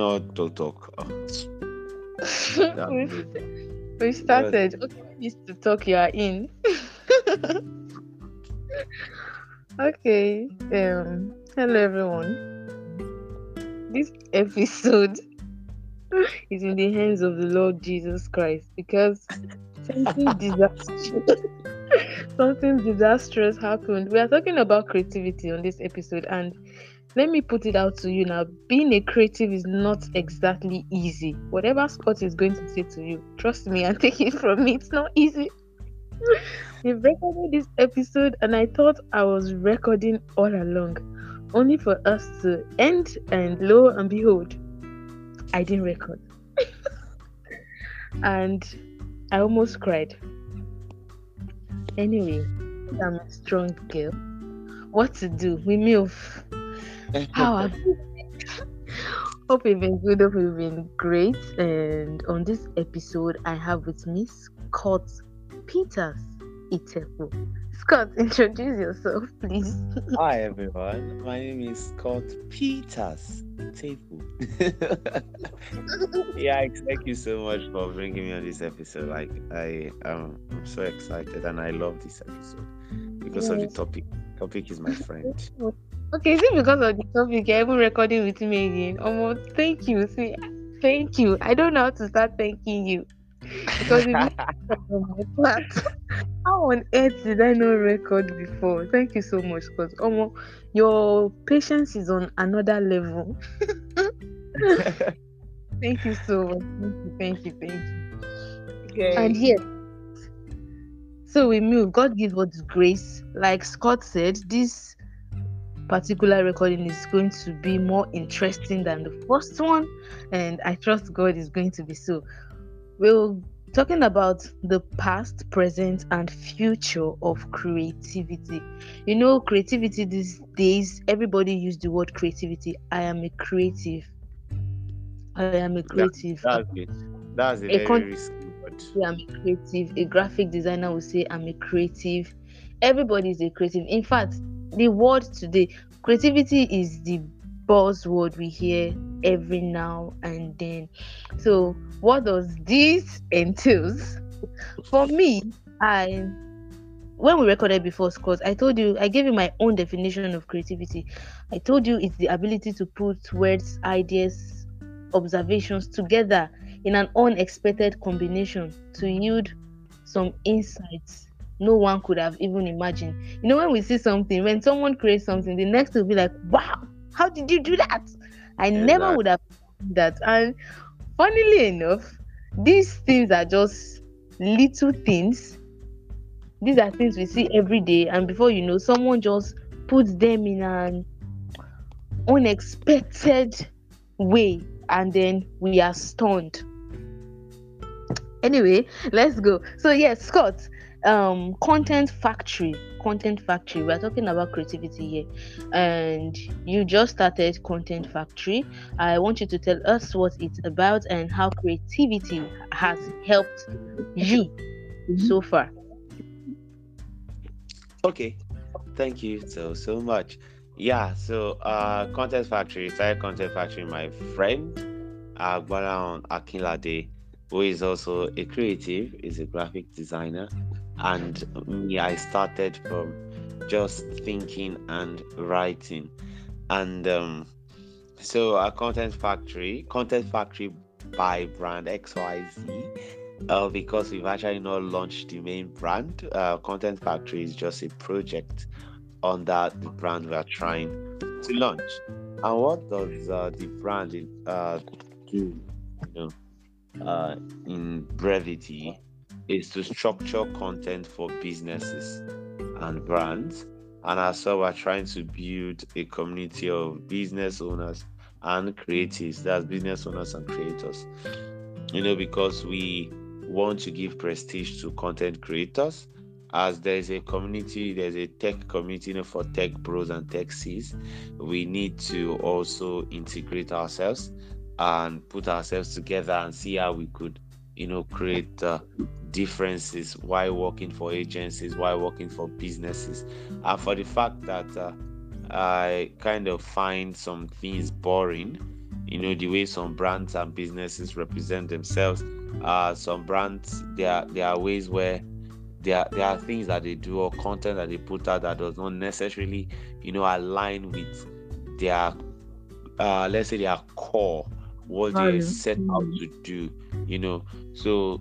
not talk. we, we started. Okay, Mr. Talk, you are in. okay. Um. Hello, everyone. This episode is in the hands of the Lord Jesus Christ because something disastrous, something disastrous happened. We are talking about creativity on this episode, and let me put it out to you now. Being a creative is not exactly easy. Whatever Scott is going to say to you, trust me and take it from me. It's not easy. We've recorded this episode, and I thought I was recording all along, only for us to end, and lo and behold, I didn't record. and I almost cried. Anyway, I'm a strong girl. What to do? We move. How have you Hope you've been good, hope you've been great. And on this episode, I have with me Scott Peters Itefu. Scott, introduce yourself, please. Hi, everyone. My name is Scott Peters Itefu. yeah, thank you so much for bringing me on this episode. Like, I am I'm so excited and I love this episode because yes. of the topic. Topic is my friend. Okay, is it because of the topic you're even recording with me again? Oh, thank you. See, thank you. I don't know how to start thanking you because it's my part. How on earth did I not record before? Thank you so much, because um, your patience is on another level. thank you so much. Thank you, thank you, thank you. Okay. And yes, so we move. God give us grace. Like Scott said, this particular recording is going to be more interesting than the first one, and I trust God is going to be so. We'll talking about the past, present, and future of creativity. You know, creativity these days, everybody use the word creativity. I am a creative. I am a creative. Yeah, that's it. That's a, a very con- risky word. Yeah, I'm a creative. A graphic designer will say I'm a creative. Everybody is a creative. In fact, the word today. Creativity is the buzzword we hear every now and then. So what does this entails? For me i when we recorded before scott i told you i gave you my own definition of creativity. I told you it's the ability to put words ideas observations together in an unexpected combination to yield some insights no one could have even imagined. You know, when we see something, when someone creates something, the next will be like, wow, how did you do that? I never would have that. And funnily enough, these things are just little things. These are things we see every day, and before you know, someone just puts them in an unexpected way, and then we are stunned. Anyway, let's go. So yes, Scott, um content factory content factory. We're talking about creativity here. And you just started content factory. I want you to tell us what it's about and how creativity has helped you so far. Okay. Thank you so so much. Yeah so uh content factory started content factory my friend uh Akin Akinlade who is also a creative is a graphic designer and me i started from just thinking and writing. And um, so our content factory content factory by brand xyz uh, because we've actually not launched the main brand. Uh, content factory is just a project under the brand we are trying to launch. And what does uh, the brand uh, do you know, uh, in brevity is to structure content for businesses and brands. And as well, we're trying to build a community of business owners and creatives. That's business owners and creators. You know, because we want to give prestige to content creators. As there's a community, there's a tech community you know, for tech bros and tech Cs. We need to also integrate ourselves and put ourselves together and see how we could, you know, create uh, differences while working for agencies, while working for businesses, and for the fact that uh, I kind of find some things boring, you know the way some brands and businesses represent themselves uh some brands there are there are ways where there, there are things that they do or content that they put out that does not necessarily you know align with their uh let's say their core what they set out mm. to do you know. So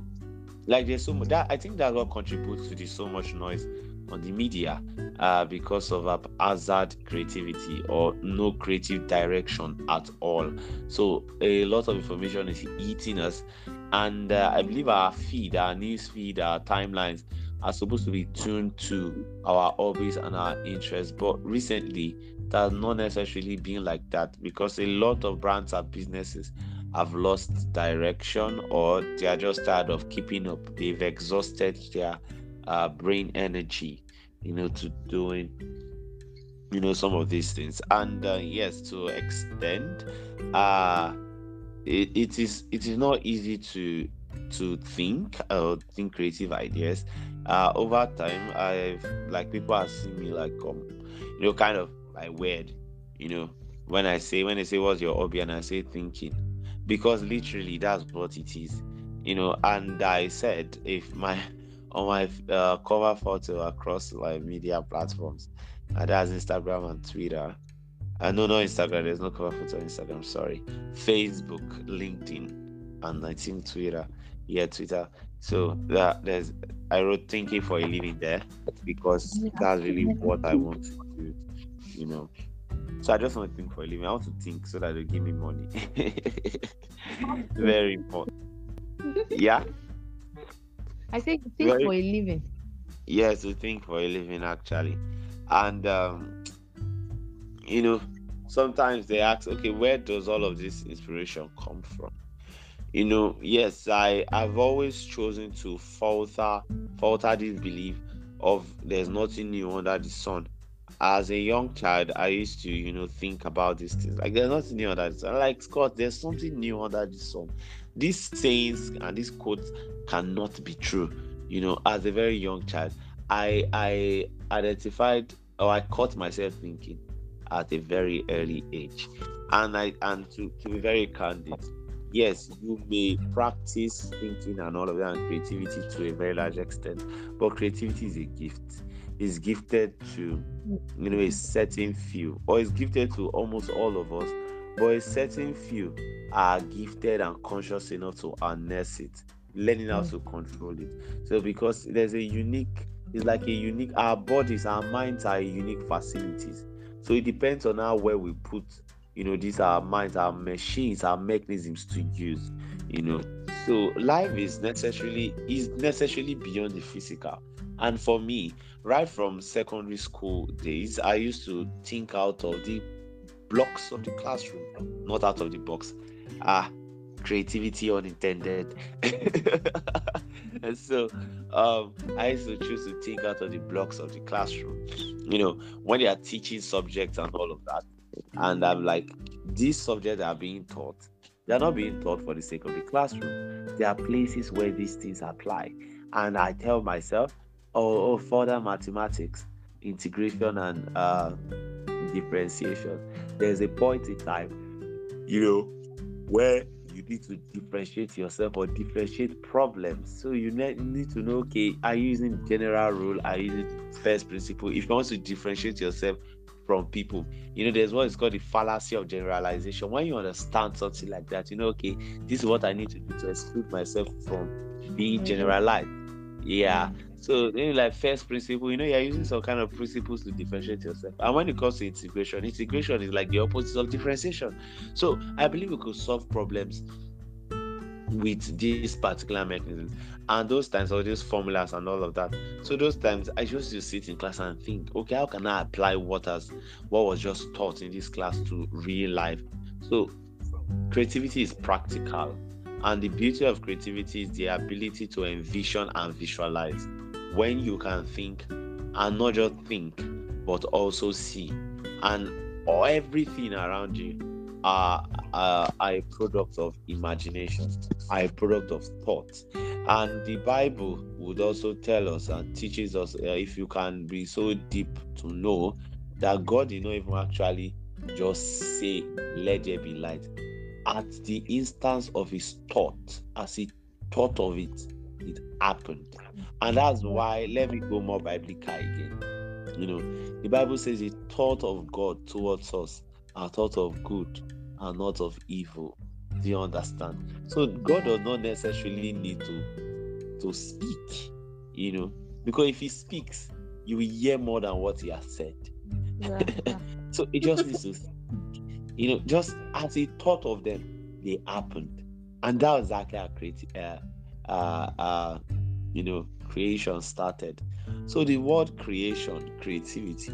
like there's so much that i think that what contributes to the so much noise on the media uh, because of hazard creativity or no creative direction at all. So a lot of information is eating us, and uh, I believe our feed, our news feed, our timelines are supposed to be tuned to our hobbies and our interests. But recently, that's not necessarily been like that because a lot of brands and businesses have lost direction or they are just tired of keeping up. They've exhausted their uh, brain energy, you know, to doing, you know, some of these things. And uh, yes, to extend, uh, it, it is it is not easy to to think or think creative ideas. Uh, over time, I've like people have seen me like um, you know, kind of like weird, you know, when I say when they say what's your hobby and I say thinking, because literally that's what it is, you know. And I said if my on my uh, cover photo across like media platforms, and that's Instagram and Twitter. Uh, no, no Instagram. There's no cover photo on Instagram. Sorry, Facebook, LinkedIn, and I think Twitter. Yeah, Twitter. So that there's I wrote thinking for a living there because that's really what I want to do. You know. So I just want to think for a living. I want to think so that they give me money. Very important. Yeah. I say think Very, for a living. Yes, to think for a living actually. And um, you know, sometimes they ask, okay, where does all of this inspiration come from? You know, yes, I I've always chosen to falter falter this belief of there's nothing new under the sun. As a young child, I used to, you know, think about these things. Like there's nothing new under the sun. Like Scott, there's something new under the sun. These sayings and these quotes cannot be true. You know, as a very young child, I I identified or I caught myself thinking at a very early age. And I and to, to be very candid, yes, you may practice thinking and all of that and creativity to a very large extent, but creativity is a gift. It's gifted to you know a certain few, or is gifted to almost all of us, but a certain few are gifted and conscious enough to harness it learning how mm. to control it. So because there's a unique, it's like a unique. Our bodies, our minds are unique facilities. So it depends on how well we put, you know, these our minds, our machines, our mechanisms to use. You know, so life is necessarily is necessarily beyond the physical. And for me, right from secondary school days, I used to think out of the blocks of the classroom, not out of the box. Ah, creativity unintended. and so um, I used to choose to think out of the blocks of the classroom. You know, when they are teaching subjects and all of that. And I'm like, these subjects are being taught. They're not being taught for the sake of the classroom. There are places where these things apply. And I tell myself, oh, oh further mathematics, integration and uh, differentiation. There's a point in time, you know, where you need to differentiate yourself or differentiate problems. So you need to know, okay, are you using general rule? Are you using first principle? If you want to differentiate yourself from people, you know, there's what is called the fallacy of generalization. When you understand something like that, you know, okay, this is what I need to do to exclude myself from being generalized. Yeah. So then, like first principle, you know, you're using some kind of principles to differentiate yourself. And when it comes to integration, integration is like the opposite of differentiation. So I believe we could solve problems with these particular mechanisms and those times all these formulas and all of that so those times i used to sit in class and think okay how can i apply what has what was just taught in this class to real life so creativity is practical and the beauty of creativity is the ability to envision and visualize when you can think and not just think but also see. And everything around you are, are, a product of imagination are a product of thought. And the bible would also tell us and teaches us uh, if you can be so deep to know that god did not even actually just say let there be light. At the instance of his thought, as he thought of it, it happened. And that's why, let me go more biblical again. You know, the Bible says the thought of God towards us are thought of good and not of evil. Do you understand? So God does not necessarily need to to speak, you know, because if he speaks, you will hear more than what he has said. Yeah, yeah. so it just needs to speak. You know, just as he thought of them, they happened. And that was exactly how creative uh, uh, uh, you know, creation started. So the word creation, creativity,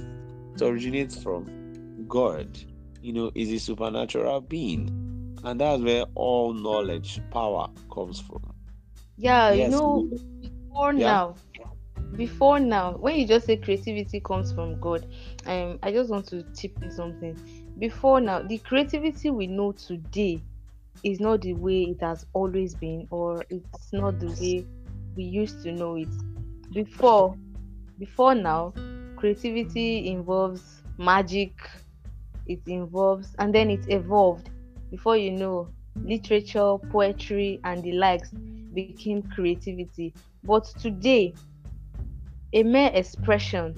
it originates from God. You know, is a supernatural being, and that's where all knowledge, power comes from. Yeah, yes. you know, before yeah. now, before now, when you just say creativity comes from God, um, I just want to tip in something. Before now, the creativity we know today is not the way it has always been, or it's not the way we used to know it. Before before. now creativity involves magic it involves and then it evolved. Before you know literature poetry and the likes became creativity. But today a mere expression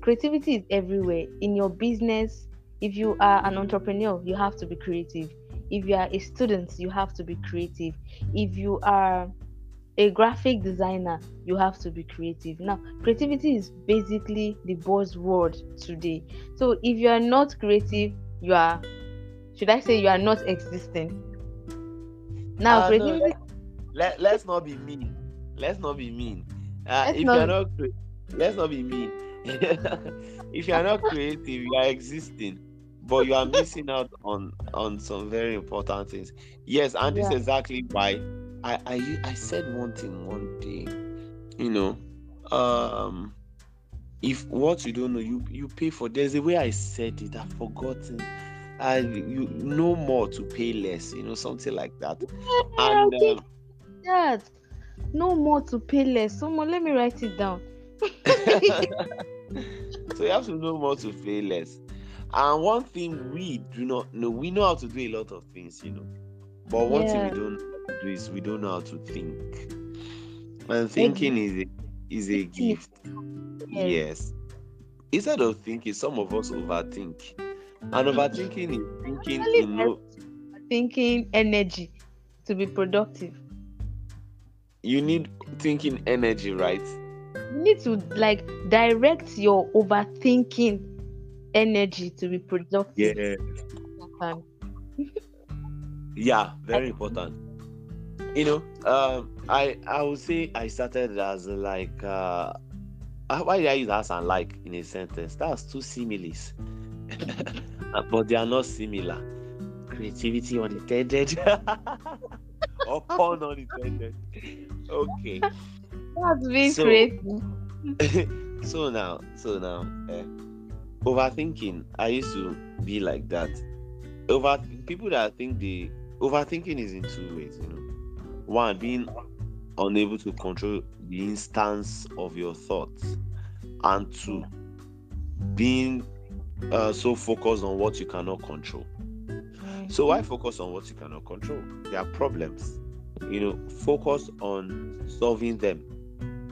creativity is everywhere. In your business if you are an entrepreneur you have to be creative. If you are a student you have to be creative. If you are a graphic designer, you have to be creative. Now, creativity is basically the buzzword today. So, if you are not creative, you are, should I say, you are not existing. Now, uh, creativity. No, let, let, us not be mean. Let's not be mean. Uh, if not... you're not, let's not be mean. if you are not creative, you are existing but you are missing out on on some very important things yes and yeah. this is exactly why I, I I said one thing one day, you know, um, if what you don't know, you you pay for. There's a way I said it. I've forgotten. I you know more to pay less. You know, something like that. Yeah, and okay. um, that no more to pay less. Someone let me write it down. so you have to know more to pay less. And one thing we do not know, we know how to do a lot of things, you know. But one yeah. thing we don't do is we don't know how to think. And thinking is a, is a gift. Yes. Instead of thinking, some of us overthink. And overthinking is thinking know, thinking energy to be productive. You need thinking energy, right? You need to like direct your overthinking energy to be productive. Yeah. yeah, very important you know, um, I I would say I started as like uh, why did I use as and like in a sentence? That's two similes, but they are not similar. Creativity unintended or pun unintended. Okay. That's being so, creative. so now, so now, eh, overthinking. I used to be like that. Over people that think the overthinking is in two ways, you know. One being unable to control the instance of your thoughts. And two being uh, so focused on what you cannot control. So why focus on what you cannot control? There are problems. You know focus on solving them.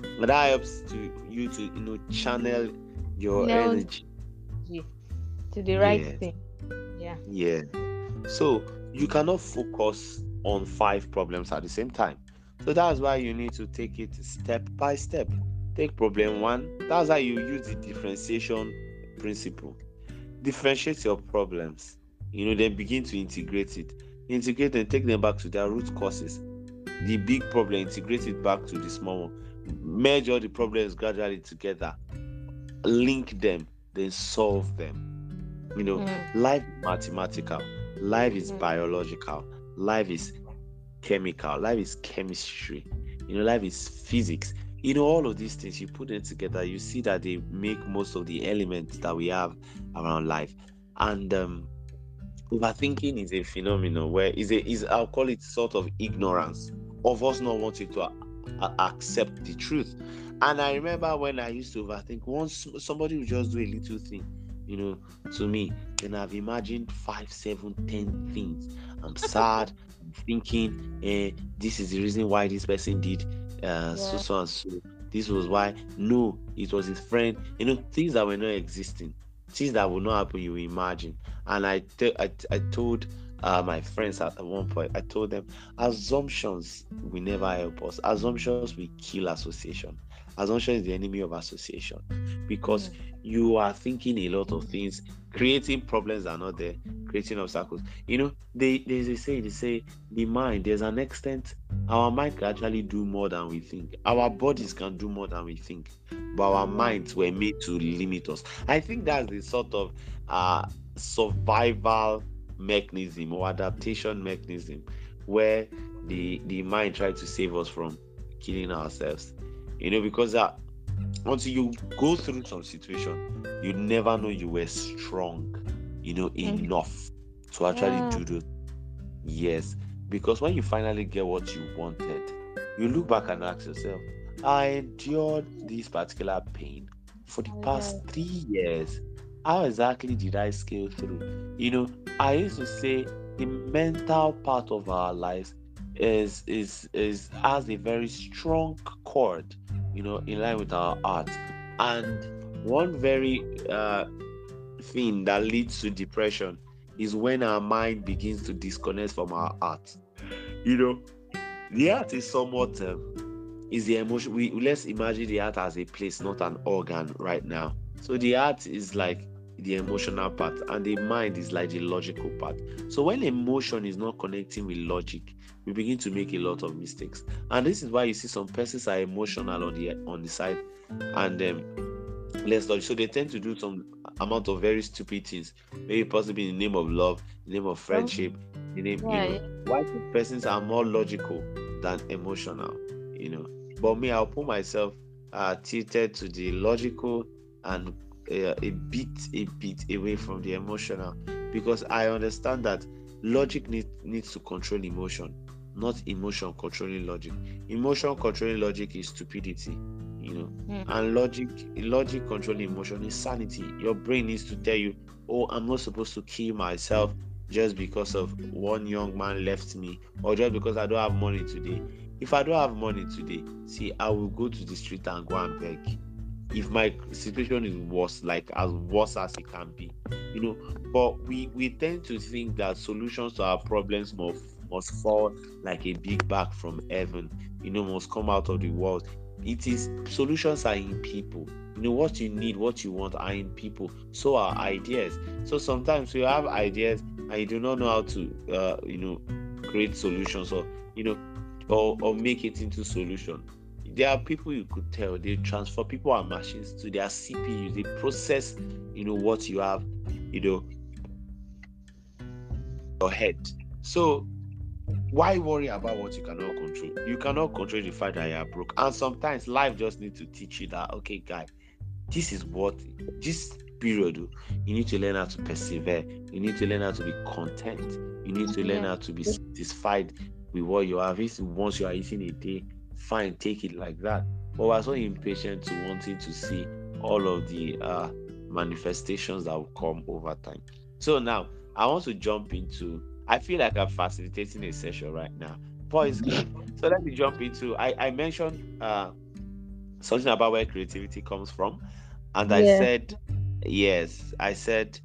And that helps to you to you know channel your no, energy. to the right yes. thing. Yeah. Yeah so you cannot focus on five problems at the same time. So that's why you need to take it step by step. Take problem one. That's how you use the differentiation principle. Differentiate your problems. You know, then begin to integrate it. Integrate and take them back to their root causes. The big problem, integrate it back to the small one. Merge all the problems gradually together. Link them, then solve them. You know, mm. life mathematical, life is mm. biological life is chemical, life is chemistry, you know, life is physics. You know, all of these things, you put them together, you see that they make most of the elements that we have around life. And um, overthinking is a phenomenon where is a is I'll call it sort of ignorance of us not wanting to a- accept the truth. And I remember when I used to overthink, once somebody would just do a little thing, you know, to me, then I've imagined five, seven, ten things. I'm sad, I'm thinking, eh, this is the reason why this person did uh, yeah. so so and so. This was why. No, it was his friend. You know, things that were not existing, things that will not happen. You imagine. And I, te- I, I told uh, my friends at, at one point, I told them assumptions will never help us. Assumptions will kill association. Assumption is the enemy of association because mm. you are thinking a lot of things, creating problems are not there, creating obstacles. You know, they there's a saying they say the mind, there's an extent our mind can actually do more than we think. Our bodies can do more than we think, but our minds were made to limit us. I think that's the sort of uh survival mechanism or adaptation mechanism where the the mind tried to save us from killing ourselves you know because that until you go through some situation you never know you were strong you know mm. enough to actually yeah. do those yes because when you finally get what you wanted you look back and ask yourself i endured this particular pain for the past three years how exactly did I scale through? You know, I used to say the mental part of our lives is is is has a very strong cord, you know, in line with our art. And one very uh, thing that leads to depression is when our mind begins to disconnect from our art. You know, the art is somewhat um, is the emotion. We let's imagine the art as a place, not an organ, right now. So the art is like the emotional part, and the mind is like the logical part. So when emotion is not connecting with logic, we begin to make a lot of mistakes. And this is why you see some persons are emotional on the on the side and um, less logic. So they tend to do some amount of very stupid things, maybe possibly in the name of love, in the name of friendship, the name. Yeah, you know, why persons are more logical than emotional, you know. But me, I'll put myself uh, tilted to the logical and a, a bit a bit away from the emotional because I understand that logic need, needs to control emotion, not emotion controlling logic. Emotion controlling logic is stupidity, you know, mm. and logic logic controlling emotion is sanity. Your brain needs to tell you, oh, I'm not supposed to kill myself just because of one young man left me or just because I don't have money today. If I don't have money today, see, I will go to the street and go and beg if my situation is worse, like as worse as it can be, you know. But we we tend to think that solutions to our problems must must fall like a big bag from heaven, you know, must come out of the world. It is solutions are in people. You know what you need, what you want are in people. So are ideas. So sometimes you have ideas and you do not know how to, uh, you know, create solutions or you know, or or make it into solution there are people you could tell they transfer people and machines to their CPUs. They process, you know, what you have, you know, your head. So why worry about what you cannot control? You cannot control the fact that you are broke. And sometimes life just needs to teach you that, okay, guy, this is what this period oh, you need to learn how to persevere. You need to learn how to be content. You need to learn how to be satisfied with what you have. Once you are eating a day, fine, take it like that. But we're so impatient to wanting to see all of the uh, manifestations that will come over time. So now I want to jump into. I feel like I'm facilitating a session right now. Boys, so let me jump into. I I mentioned uh, something about where creativity comes from, and I said yes. I said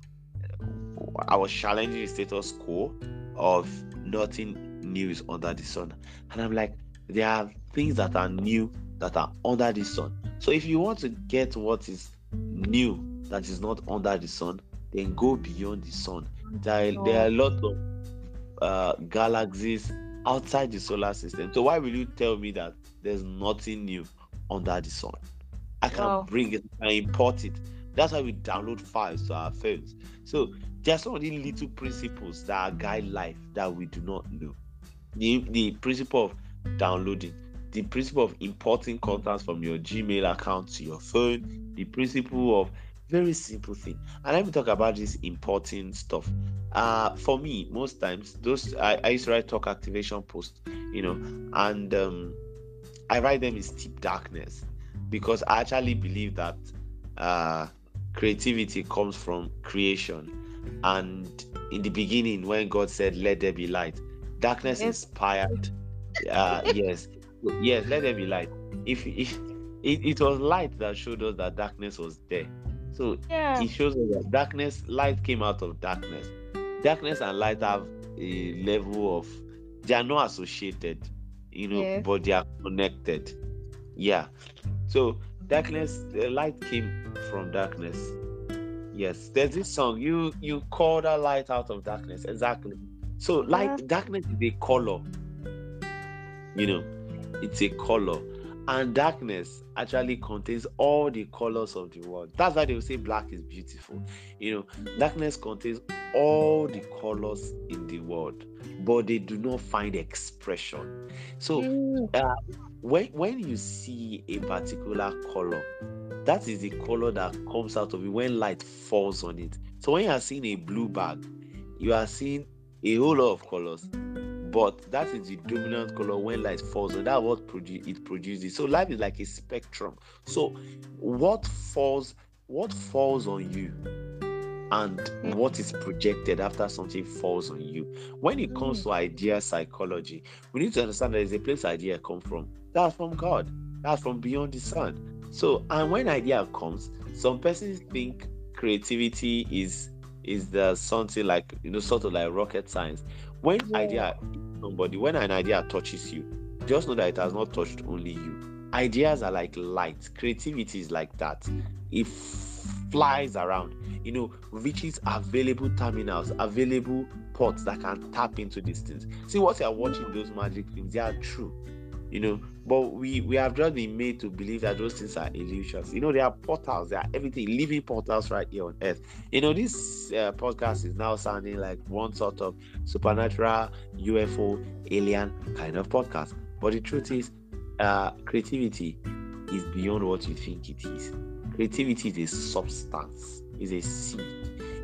I was challenging the status quo of nothing new is under the sun, and I'm like, there are things that are new that are under the sun. So if you want to get what is new that is not under the sun, then go beyond the sun. There are, there are a lot of uh, galaxies outside the solar system. So why will you tell me that there's nothing new under the sun? I can wow. bring it, I import it. That's why we download files to our phones. So there are some of the little principles that guide life that we do not know. The, the principle of downloading the principle of importing contacts from your Gmail account to your phone, the principle of very simple thing. And let me talk about this importing stuff. Uh, for me, most times those I, I used to write talk activation posts, you know, and um, I write them in deep darkness because I actually believe that uh, creativity comes from creation, and in the beginning when God said, "Let there be light," darkness yes. inspired. Uh, yes, yes, let there be light. If if it, it was light that showed us that darkness was there. So yeah. it shows us that darkness, light came out of darkness. Darkness and light have a level of they are not associated, you know, yes. but they are connected. Yeah. So darkness, the light came from darkness. Yes, there's this song. You you call that light out of darkness. Exactly. So light, yeah. darkness is a color. You know, it's a color. And darkness actually contains all the colors of the world. That's why they will say black is beautiful. You know darkness contains all the colors in the world but they do not find expression. So mm. uh, when when you see a particular color that is the color that comes out of it when light falls on it. So when you are seeing a blue bag you are seeing a whole lot of colors but that is the dominant color when light falls on that what produ- it produces. So life is like a spectrum. So what falls what falls on you and what is projected after something falls on you? When it comes to idea psychology we need to understand that there's a place idea come from. That's from god. That's from beyond the sun. So and when idea comes some persons think creativity is is the something like you know sort of like rocket science when yeah. idea somebody, when an idea touches you, just know that it has not touched only you. Ideas are like light, creativity is like that. It flies around, you know, reaches available terminals, available ports that can tap into these things. See, what you are watching those magic films, they are true you know but we we have just been made to believe that those things are illusions. You know there are portals there are everything living portals right here on earth. You know this uh, podcast is now sounding like one sort of supernatural ufo alien kind of podcast. But the truth is uh creativity is beyond what you think it is. Creativity is a substance is a seed.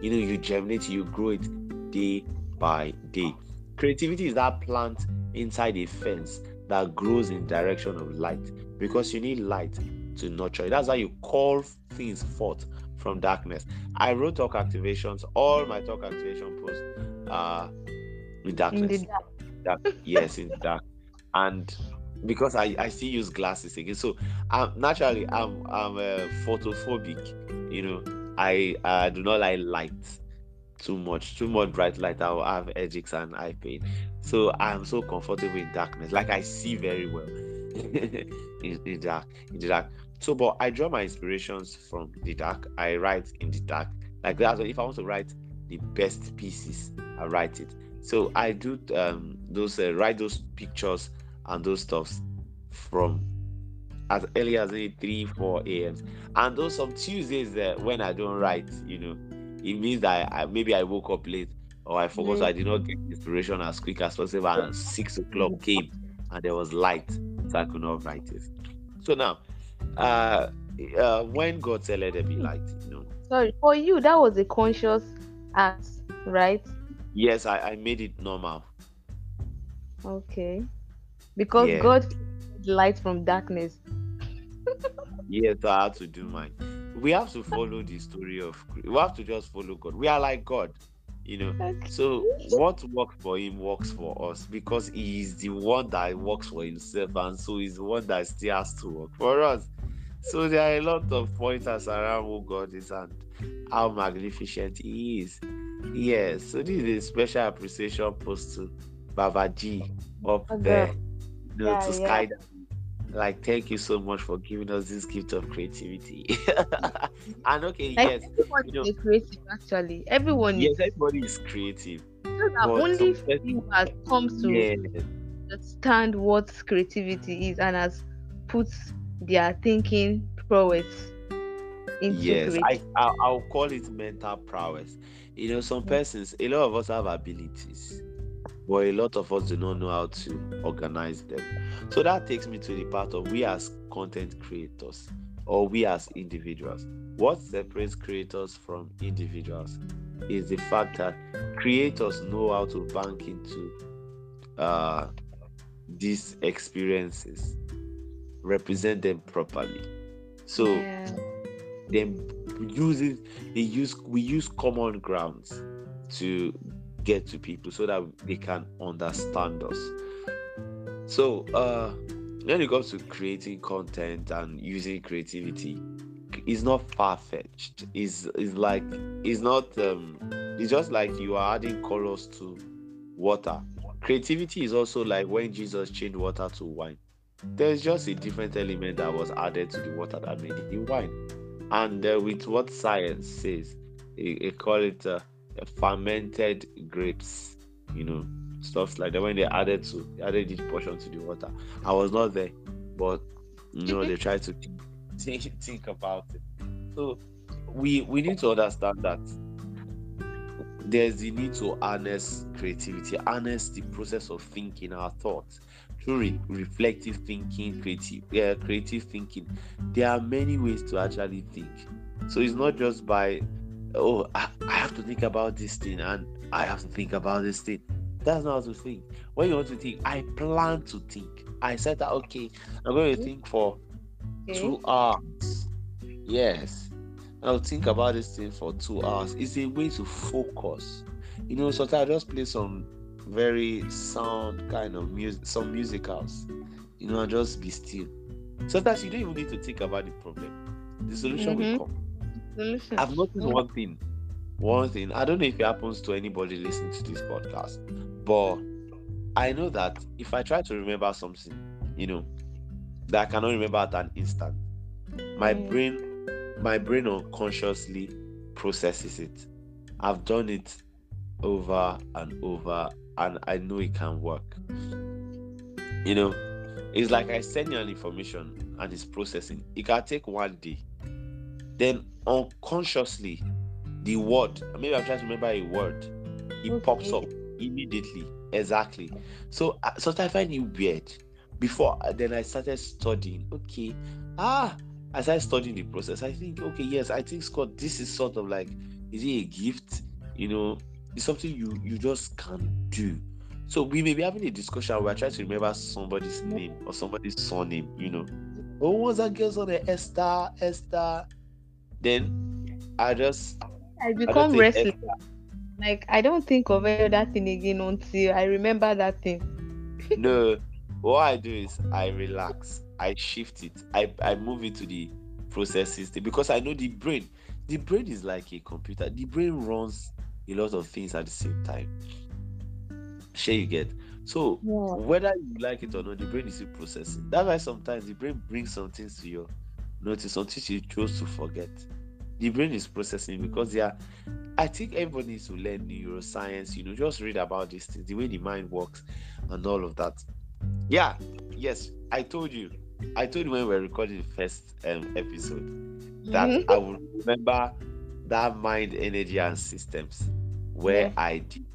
You know you germinate you grow it day by day. Creativity is that plant inside a fence that grows in direction of light because you need light to nurture it. That's how you call things forth from darkness. I wrote talk activations, all my talk activation posts are in darkness. In dark. dark. yes, in dark. And because I, I still use glasses again. So um naturally I'm I'm uh, photophobic, you know. I I do not like light too much, too much bright light. I'll have headaches and eye pain. So I'm so comfortable in darkness. Like I see very well in, in dark, in the dark. So, but I draw my inspirations from the dark. I write in the dark. Like that's if I want to write the best pieces, I write it. So I do um, those uh, write those pictures and those stuffs from as early as 3 4 a.m. And those some Tuesdays uh, when I don't write, you know, it means that I, maybe I woke up late or I forgot, so I did not get inspiration as quick as possible. And six o'clock came and there was light, so I could not write it. So now, uh, uh, when God said, Let there be light, you know. Sorry, for you, that was a conscious act, right? Yes, I, I made it normal. Okay. Because yeah. God light from darkness. yes, I had to do mine we have to follow the story of we have to just follow god we are like god you know. So what works for him works for us because he is the one that works for himself and so he's the one that still has to work for us. So there are a lot of pointers around who god is and how magnificent he is. Yes so this is a special appreciation post to baba g up oh, okay. there you know, yeah, to yeah. Like thank you so much for giving us this gift of creativity. And okay like, yes everyone you know, is creative actually. Everyone yes is, everybody is creative. So that only few has come to yes. understand what creativity is and has put their thinking prowess into yes I, I i'll call it mental prowess. You know some mm. persons a lot of us have abilities but a lot of us do not know how to organize them. So that takes me to the part of we as content creators or we as individuals. What separates creators from individuals is the fact that creators know how to bank into uh, these experiences, represent them properly. So, yeah. then using they use we use common grounds to get to people so that they can understand us. So uh when it comes to creating content and using creativity, it's not far fetched. It's, it's like it's not um it's just like you are adding colors to water. Creativity is also like when Jesus changed water to wine. There's just a different element that was added to the water that made it wine. And uh, with what science says, they, call it uh, fermented grapes, you know, stuff like that. When they added to added this portion to the water, I was not there, but you know, they tried to think, think about it. So we we need to understand that there's the need to harness creativity, harness the process of thinking our thoughts through re- reflective thinking, creative, yeah, creative thinking. There are many ways to actually think. So it's not just by, oh, I, I have to think about this thing and I have to think about this thing. That's not how to think. When you want to think, I plan to think. I said that okay, I'm going to think for okay. two hours. Yes. I'll think about this thing for two hours. It's a way to focus. You know, sometimes I just play some very sound kind of music, some musicals, you know, and just be still. Sometimes you don't even need to think about the problem. The solution mm-hmm. will come. Solution. I've noticed mm-hmm. one thing. One thing. I don't know if it happens to anybody listening to this podcast, but I know that if I try to remember something, you know, that I cannot remember at an instant, my mm. brain my brain unconsciously processes it. I've done it over and over, and I know it can work. You know, it's like I send you an information and it's processing. It can take one day. Then unconsciously, the word, maybe I'm trying to remember a word, it okay. pops up immediately. Exactly. So uh, sometimes I find it weird. Before uh, then, I started studying. Okay, ah, as I study the process, I think, okay, yes, I think Scott, this is sort of like, is it a gift? You know, it's something you you just can't do. So we may be having a discussion where I try to remember somebody's name or somebody's surname, you know. Oh, what's that girl's on the Esther, Esther? Then I just I become I restless. Like I don't think of that thing again until I remember that thing. no, what I do is I relax. I shift it. I, I move it to the process system because I know the brain. The brain is like a computer. The brain runs a lot of things at the same time. Sure, you get. So yeah. whether you like it or not, the brain is still processing. That's why sometimes the brain brings some things to your notice, things you chose to forget. The brain is processing because they are. I think everybody needs to learn neuroscience. You know, just read about these things, the way the mind works, and all of that. Yeah, yes, I told you I told you when we were recording the first um, episode that mm-hmm. I would remember that mind, energy, and systems where yeah. I did.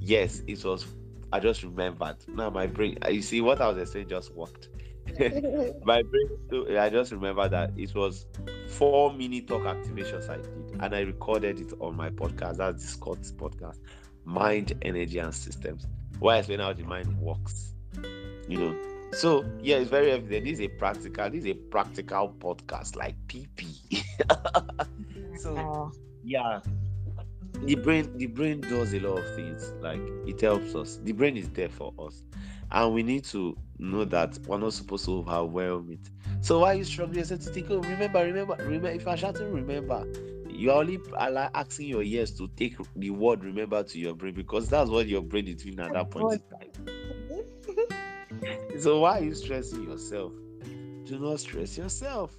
Yes, it was. I just remembered. Now my brain. You see what I was saying just worked. my brain. I just remember that it was four mini talk activations I did, and I recorded it on my podcast. That's the Scott's podcast, Mind, Energy, and Systems, where I explain how the mind works. You know, so yeah, it's very evident. This is a practical. This is a practical podcast, like PP. so yeah, the brain the brain does a lot of things. Like it helps us. The brain is there for us, and we need to know that we're not supposed to overwhelm it. So why are you struggling to think? Oh, remember, remember, remember. If I shouting, remember. You're only asking your ears to take the word remember to your brain because that's what your brain is doing at that point in time. so why are you stressing yourself? Do not stress yourself.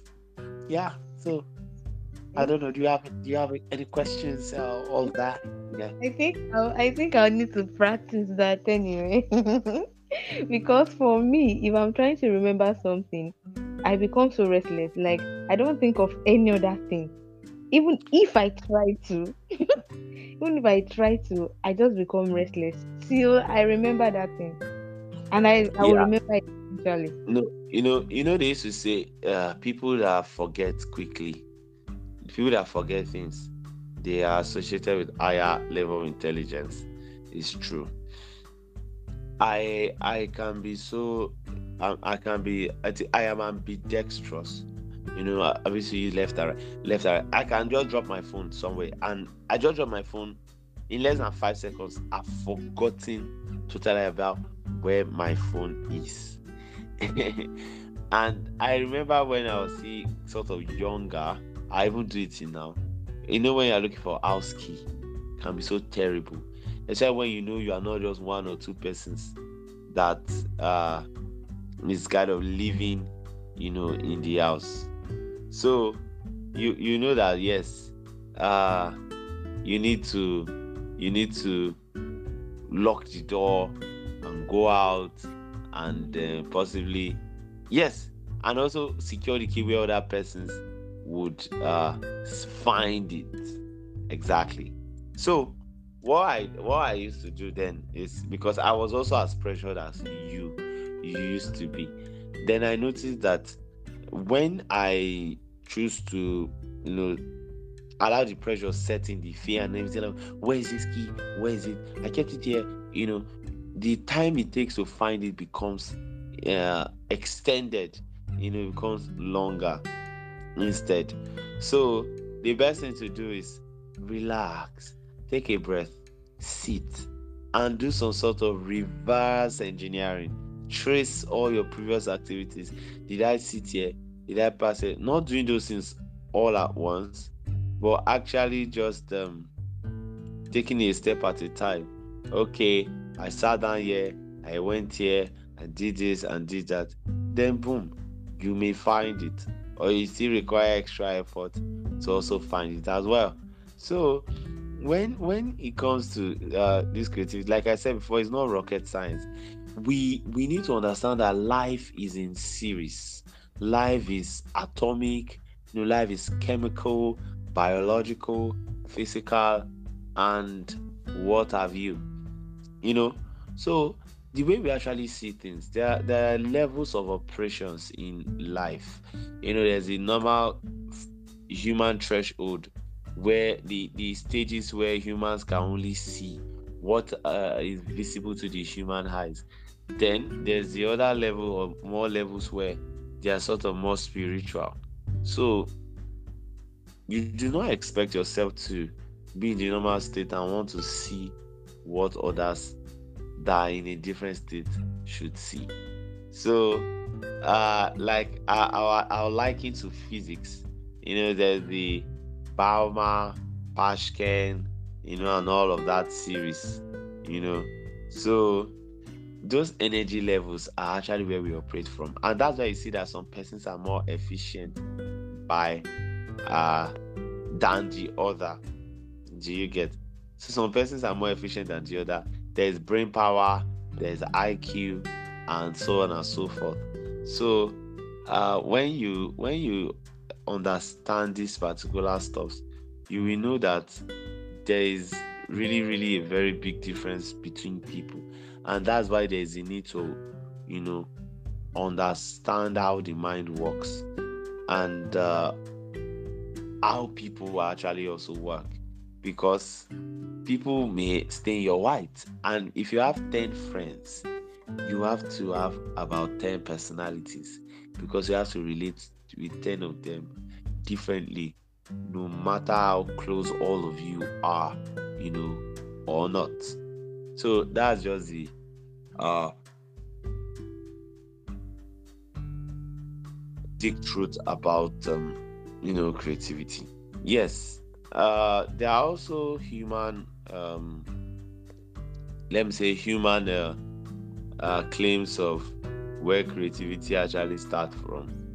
Yeah. So I don't know. Do you have do you have any questions? Uh, all that. Yeah. I think I'll, I think I'll need to practice that anyway. because for me, if I'm trying to remember something, I become so restless. Like I don't think of any other thing. Even if I try to, even if I try to, I just become restless till I remember that thing and I, I will remember it eventually. No, you know, you know, they used to say uh, people that forget quickly, people that forget things, they are associated with higher level of intelligence. It's true. I I can be so I, I can be I, I am ambidextrous. You know, obviously left and left and. I can just drop my phone somewhere, and I just drop my phone in less than five seconds. I've forgotten totally about where my phone is. and I remember when I was see, sort of younger, I even do it now. You know, when you're looking for house key, can be so terrible. Especially when you know you are not just one or two persons that uh is kind of living, you know, in the house. So you you know that yes, uh you need to you need to lock the door and go out and uh, possibly yes and also secure the key where other persons would uh, find it exactly so what i what i used to do then is because i was also as pressured as you you used to be. Then i noticed that when i choose to you know allow the pressure setting the fear and everything like, where is this key? Where is it? I kept it here you know the time it takes to find it becomes uh, extended you know becomes longer instead. So the best thing to do is relax take a breath sit and do some sort of reverse engineering. Trace all your previous activities. Did i sit here? Did i pass it? Not doing those things all at once but actually just um taking a step at a time. Okay i sat down here i went here I did this and did that, then boom, you may find it, or you still require extra effort to also find it as well. So when when it comes to uh, this creativity, like I said before, it's not rocket science. We we need to understand that life is in series. Life is atomic. You know, life is chemical, biological, physical, and what have you. You know, so the way we actually see things, there, there are levels of operations in life. You know, there's a normal human threshold where the, the stages where humans can only see what uh, is visible to the human eyes. Then there's the other level or more levels where they are sort of more spiritual. So you do not expect yourself to be in the normal state and want to see what others that in a different state should see. So, uh, like our, our, our liking to physics, you know, there's the Balmer, Paschen, you know, and all of that series, you know. So, those energy levels are actually where we operate from, and that's why you see that some persons are more efficient by uh than the other. Do you get? So some persons are more efficient than the other there's brain power, there's IQ, and so on and so forth. So uh, when you when you understand these particular stuffs, you will know that there is really really a very big difference between people, and that's why there is a need to, you know, understand how the mind works and uh, how people actually also work. Because people may stay in your white. And if you have 10 friends, you have to have about 10 personalities. Because you have to relate with 10 of them differently, no matter how close all of you are, you know, or not. So that's just the uh truth about um, you know creativity. Yes, uh, there are also human, um, let me say, human uh, uh, claims of where creativity actually starts from.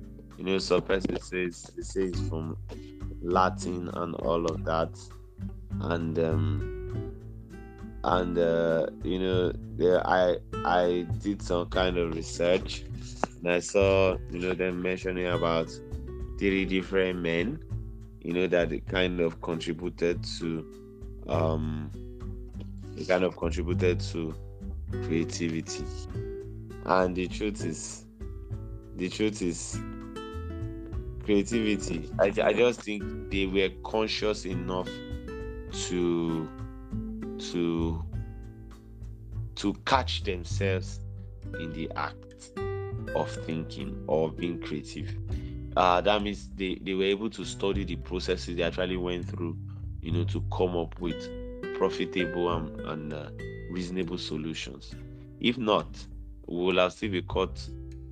You know, some person says they say it's from Latin and all of that, and um, and uh, you know, there I I did some kind of research, and I saw you know them mentioning about three different men you know that it kind of contributed to um it kind of contributed to creativity. And the truth is the truth is creativity. I, I just think they were conscious enough to to to catch themselves in the act of thinking or being creative. Uh, that means they, they were able to study the processes they actually went through, you know, to come up with profitable and, and uh, reasonable solutions. If not, we will have still be caught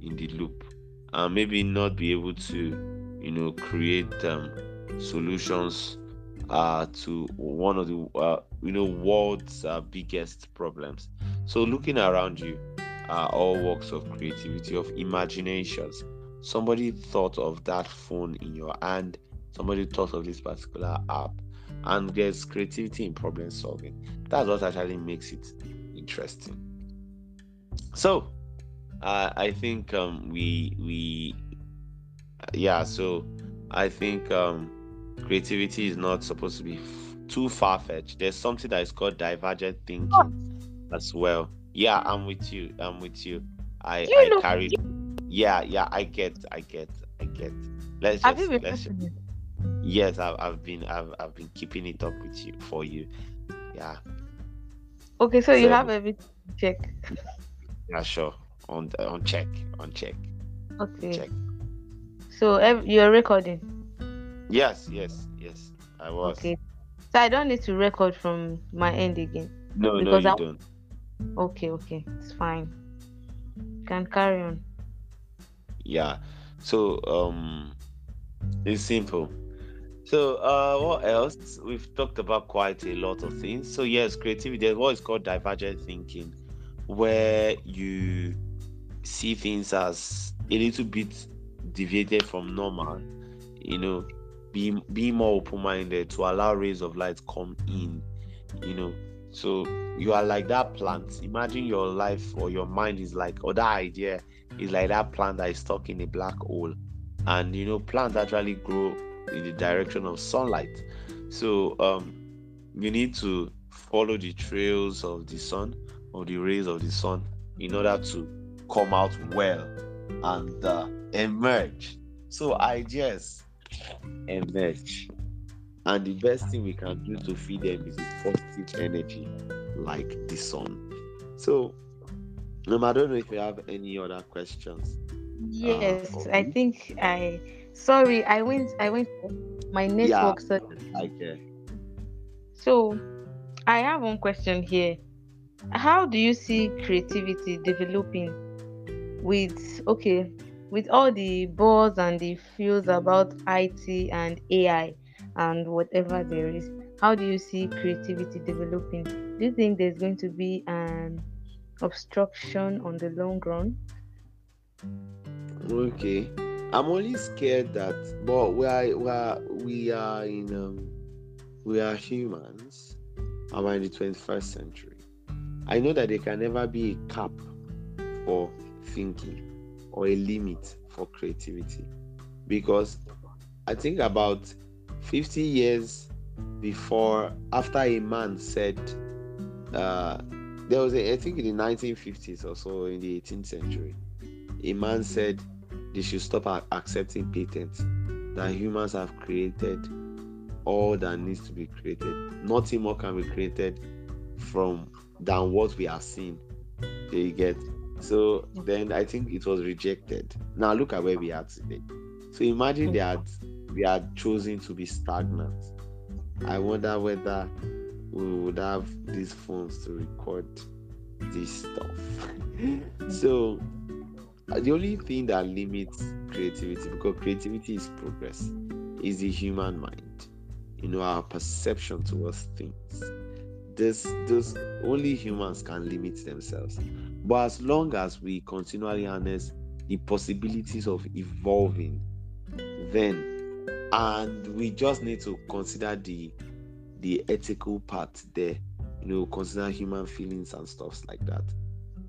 in the loop and maybe not be able to, you know, create um, solutions uh, to one of the uh, you know world's uh, biggest problems. So looking around you, uh, all walks of creativity, of imaginations. Somebody thought of that phone in your hand. Somebody thought of this particular app, and there's creativity in problem solving. That's what actually makes it interesting. So, uh, I think um, we we yeah. So I think um, creativity is not supposed to be f- too far fetched. There's something that is called divergent thinking as well. Yeah, I'm with you. I'm with you. I You I know- carry. Yeah, yeah. I get. I get. I get. Let's Have just. let's just yes, I've, I've been. I've, I've been keeping it up with you for you. Yeah. Okay, so you have everything check. Yeah. Sure. On on check. On check. Okay. Check. So you're recording. Yes. Yes. Yes. I was. Okay. So I don't need to record from my end again. No. No. You I- don't. Okay, okay. It's fine. You Can carry on. yeah so um it's simple so uh what else we've talked about quite a lot of things so yes creativity there's what is called divergent thinking where you see things as a little bit deviated from normal you know be be more open-minded to allow rays of light come in you know. So you are like that plant. Imagine your life or your mind is like or that idea is like that plant that is stuck in a black hole. And you know plants actually grow in the direction of sunlight. So um you need to follow the trails of the sun or the rays of the sun in order to come out well and uh, emerge so ideas emerge and the best thing we can do to feed them is positive energy like the sun so um, I don't know if you have any other questions. Yes, for I think I. Sorry, I went. I went. My network. Yeah. Okay. So, I have one question here. How do you see creativity developing with okay, with all the buzz and the feels about IT and AI and whatever there is? How do you see creativity developing? Do you think there's going to be an obstruction on the long run? Okay. I'm only scared that, but we are we are we are in um, we are humans, we're in the 21st century. I know that there can never be a cap for thinking or a limit for creativity, because I think about 50 years before, after a man said, uh, there was a, I think in the 1950s or so in the 18th century, a man said they should stop accepting patents that humans have created all that needs to be created. Nothing more can be created from than what we are seeing. There you get. So then I think it was rejected. Now look at where we are today. So imagine had we had chosen to be stagnant. I wonder whether we would have these phones to record this stuff. so the only thing that limits creativity, because creativity is progress, is the human mind. You know, our perception towards things. This, this only humans can limit themselves. But as long as we continually harness the possibilities of evolving, then and we just need to consider the the ethical part there, you know, consider human feelings and stuffs like that.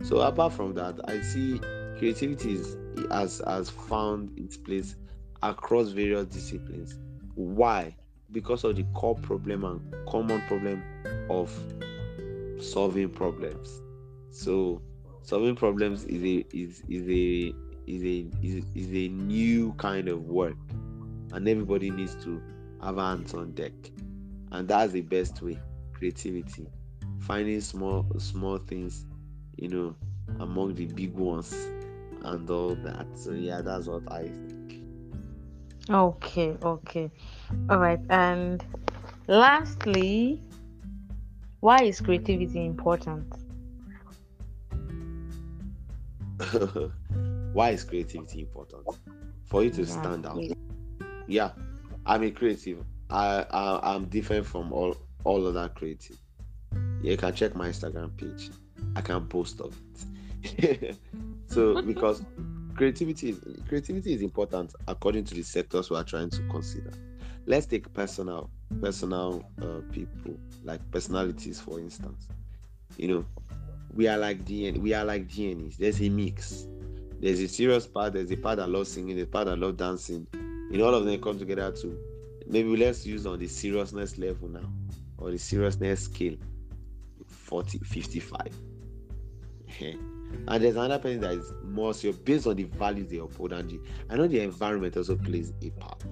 So apart from that, I see creativity is, has has found its place across various disciplines. Why? Because of the core problem and common problem of solving problems. So solving problems is a is is a is a is, is a new kind of work, and everybody needs to have hands on deck, and that's the best way. Creativity, finding small small things, you know, among the big ones and all that. So yeah, that's what I think. Okay, okay. All right. And lastly, why is creativity important? why is creativity important? For you to Yeah, stand out. Yeah, I'm a creative. I, I I'm different from all all other creative. Yeah, you can check my Instagram page. I can post of it. so because creativity is creativity is important according to the sectors we are trying to consider. Let's take personal personal uh, people like personalities for instance. You know, we are like DNA. We are like DNAs. There's a mix. There's a serious part. There's a part that loves singing. There's a part that loves dancing. Know, all of them come together to maybe let's use on the seriousness level now or the seriousness scale 40 55 and there's another person that is more so based on the values they uphold and i know the environment also plays a part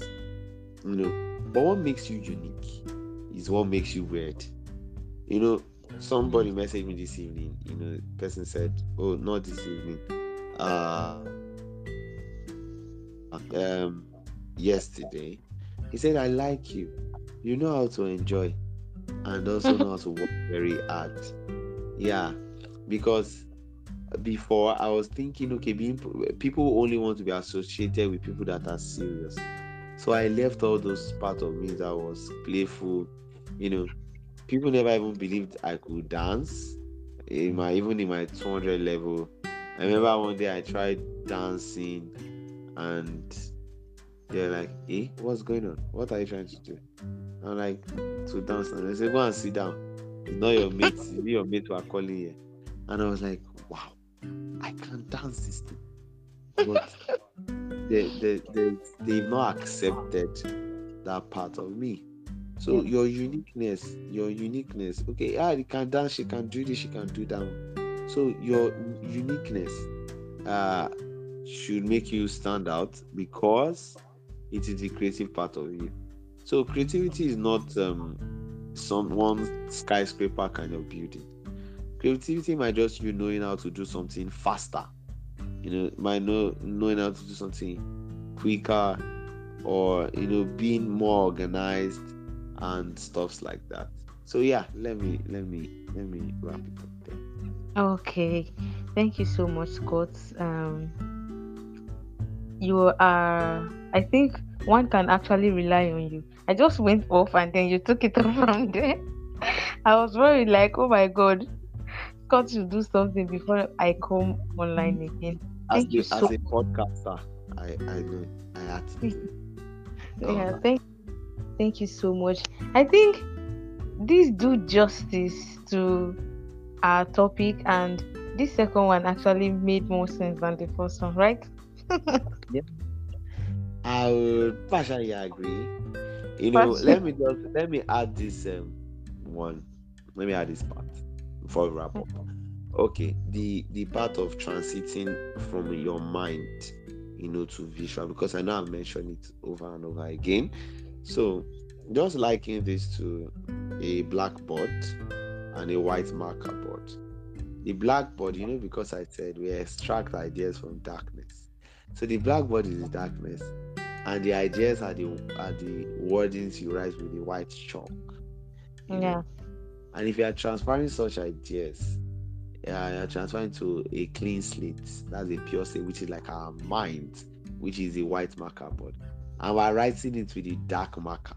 you know but what makes you unique is what makes you weird you know somebody messaged me this evening you know person said oh not this evening uh um yesterday. He said i like you. You know how to enjoy and also know how to work very hard. Yeah because before i was thinking okay being people only want to be associated with people that are serious. So i left all those part of me that was playful you know people never even believed i could dance. In my even in my 200 level i remember one day i tried dancing and they're like eh what's going on? What are you trying to do? I'm like to dance and they say go and sit down. It's not your mate it's your mate who are calling here. And i was like wow i can't dance this thing. But they, they, they, they've not accepted that part of me so Yeah. your uniqueness your uniqueness. Okay ah you can dance she can do this she can do that so your uniqueness uh should make you stand out because it is the creative part of you. So creativity is not um some one skyscraper kind of building. Creativity might just you knowing how to do something faster. You know might know knowing how to do something quicker or you know being more organized and stuffs like that so yeah let me let me let me wrap it up there Okay, thank you so much, Scott. Um, you are, I think one can actually rely on you. I just went off and then you took it up from there. I was worried, like, oh my god, Scott should do something before I come online again. as, Thank you a, so as a podcaster i i know i had to. Yeah, thank, thank you so much. I think this do justice to our topic, and this second one actually made more sense than the first one, right? yeah. I would partially agree. You know, Partially. let me just let me add this um one. Let me add this part before we wrap up. Okay, the the part of transiting from your mind, you know, to visual because I know I've mentioned it over and over again. So just liking this to a blackboard and a white marker board. The blackboard, you know, because I said we extract ideas from darkness. So the blackboard is the darkness, and the ideas are the are the wordings you write with the white chalk. you know. Yeah. And if you are transferring such ideas, uh, you're transferring to a clean slate. That's a pure state, which is like our mind, which is a white marker board. And we're writing it with a dark marker.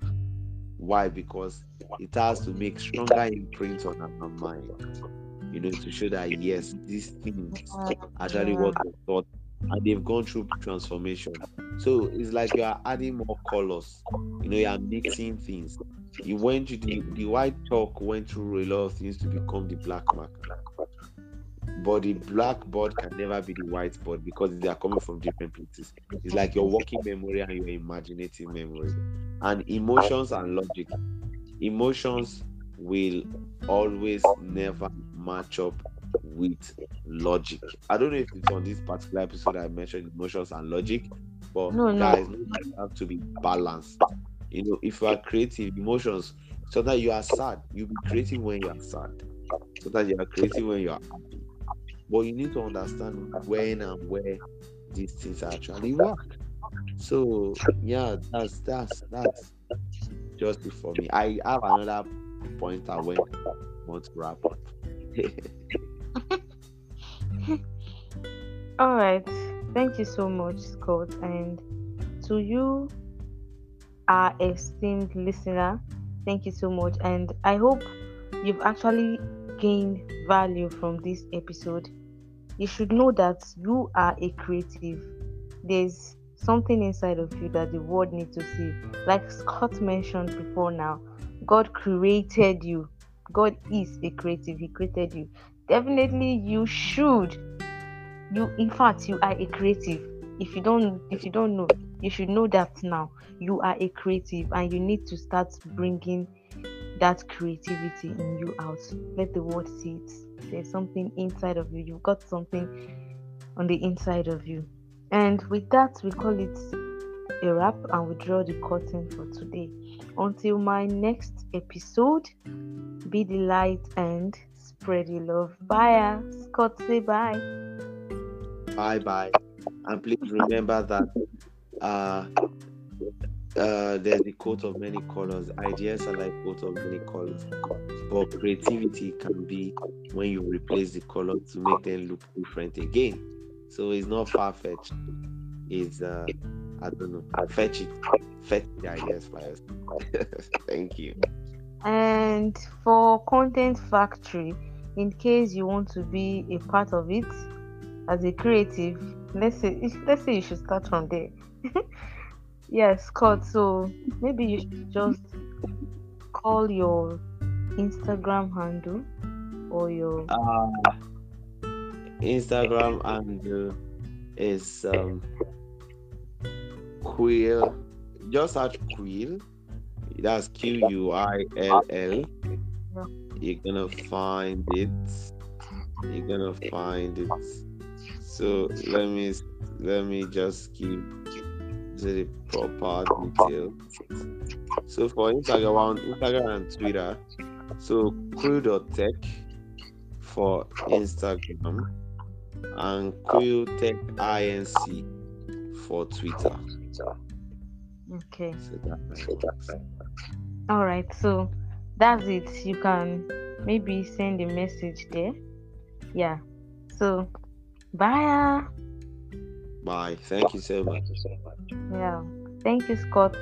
Why? Because it has to make stronger imprint on our mind. You know, to show that yes, these things actually what we thought and they've gone through transformation. So it's like you are adding more colors. You know, you are mixing things. You went to the, the white chalk went through a lot of things to become the black marker. But the black board can never be the white board because they are coming from different places. It's like your working memory and your imaginative memory. And emotions and logic. Emotions will always never match up with logic. I don't know if it's on this particular episode I mentioned emotions and logic, but No, no. guys, logic have to be balanced. You know, if you are creative, emotions, so that you are sad, you'll be creative when you are sad. So that you are creative when you are happy. But you need to understand when and where these things actually work. So yeah, that's that's that's just it for me. I have another point I went want to wrap up. All right. Thank you so much, Scott. And to you, our esteemed listener, thank you so much. And I hope you've actually gained value from this episode. You should know that you are a creative. There's something inside of you that the world needs to see. Like Scott mentioned before now, God created you. God is a creative. He created you. Definitely you should. You in fact you are a creative. If you don't if you don't know, you should know that now. You are a creative and you need to start bringing that creativity in you out. Let the world see it. There's something inside of you. You've got something on the inside of you. And with that, we call it a wrap and we draw the curtain for today. Until my next episode, be the light and spread your love. Bye. Scott, say bye. Bye bye. And please remember that uh, uh, there's a coat of many colors. Ideas are like coat of many colors. But creativity can be when you replace the color to make them look different again. So it's not far fetched. It's uh I don't know. Fetch it. Fetch the ideas first. Thank you. And for Content Factory, in case you want to be a part of it as a creative, let's say let's say you should start from there. yes, Scott. So maybe you should just call your Instagram handle or your uh, Instagram handle is um Quill. Just search Quill. That's Q U I L L. You're gonna find it. You're gonna find it. So let me let me just give the proper details. So for Instagram, Instagram and Twitter, so crew.tech for Instagram and crew tech inc for Twitter. okay. So that- All right, so that's it. You can maybe send a message there. Yeah. So, bye. Bye. Thank you so much. Yeah. Thank you, Scott.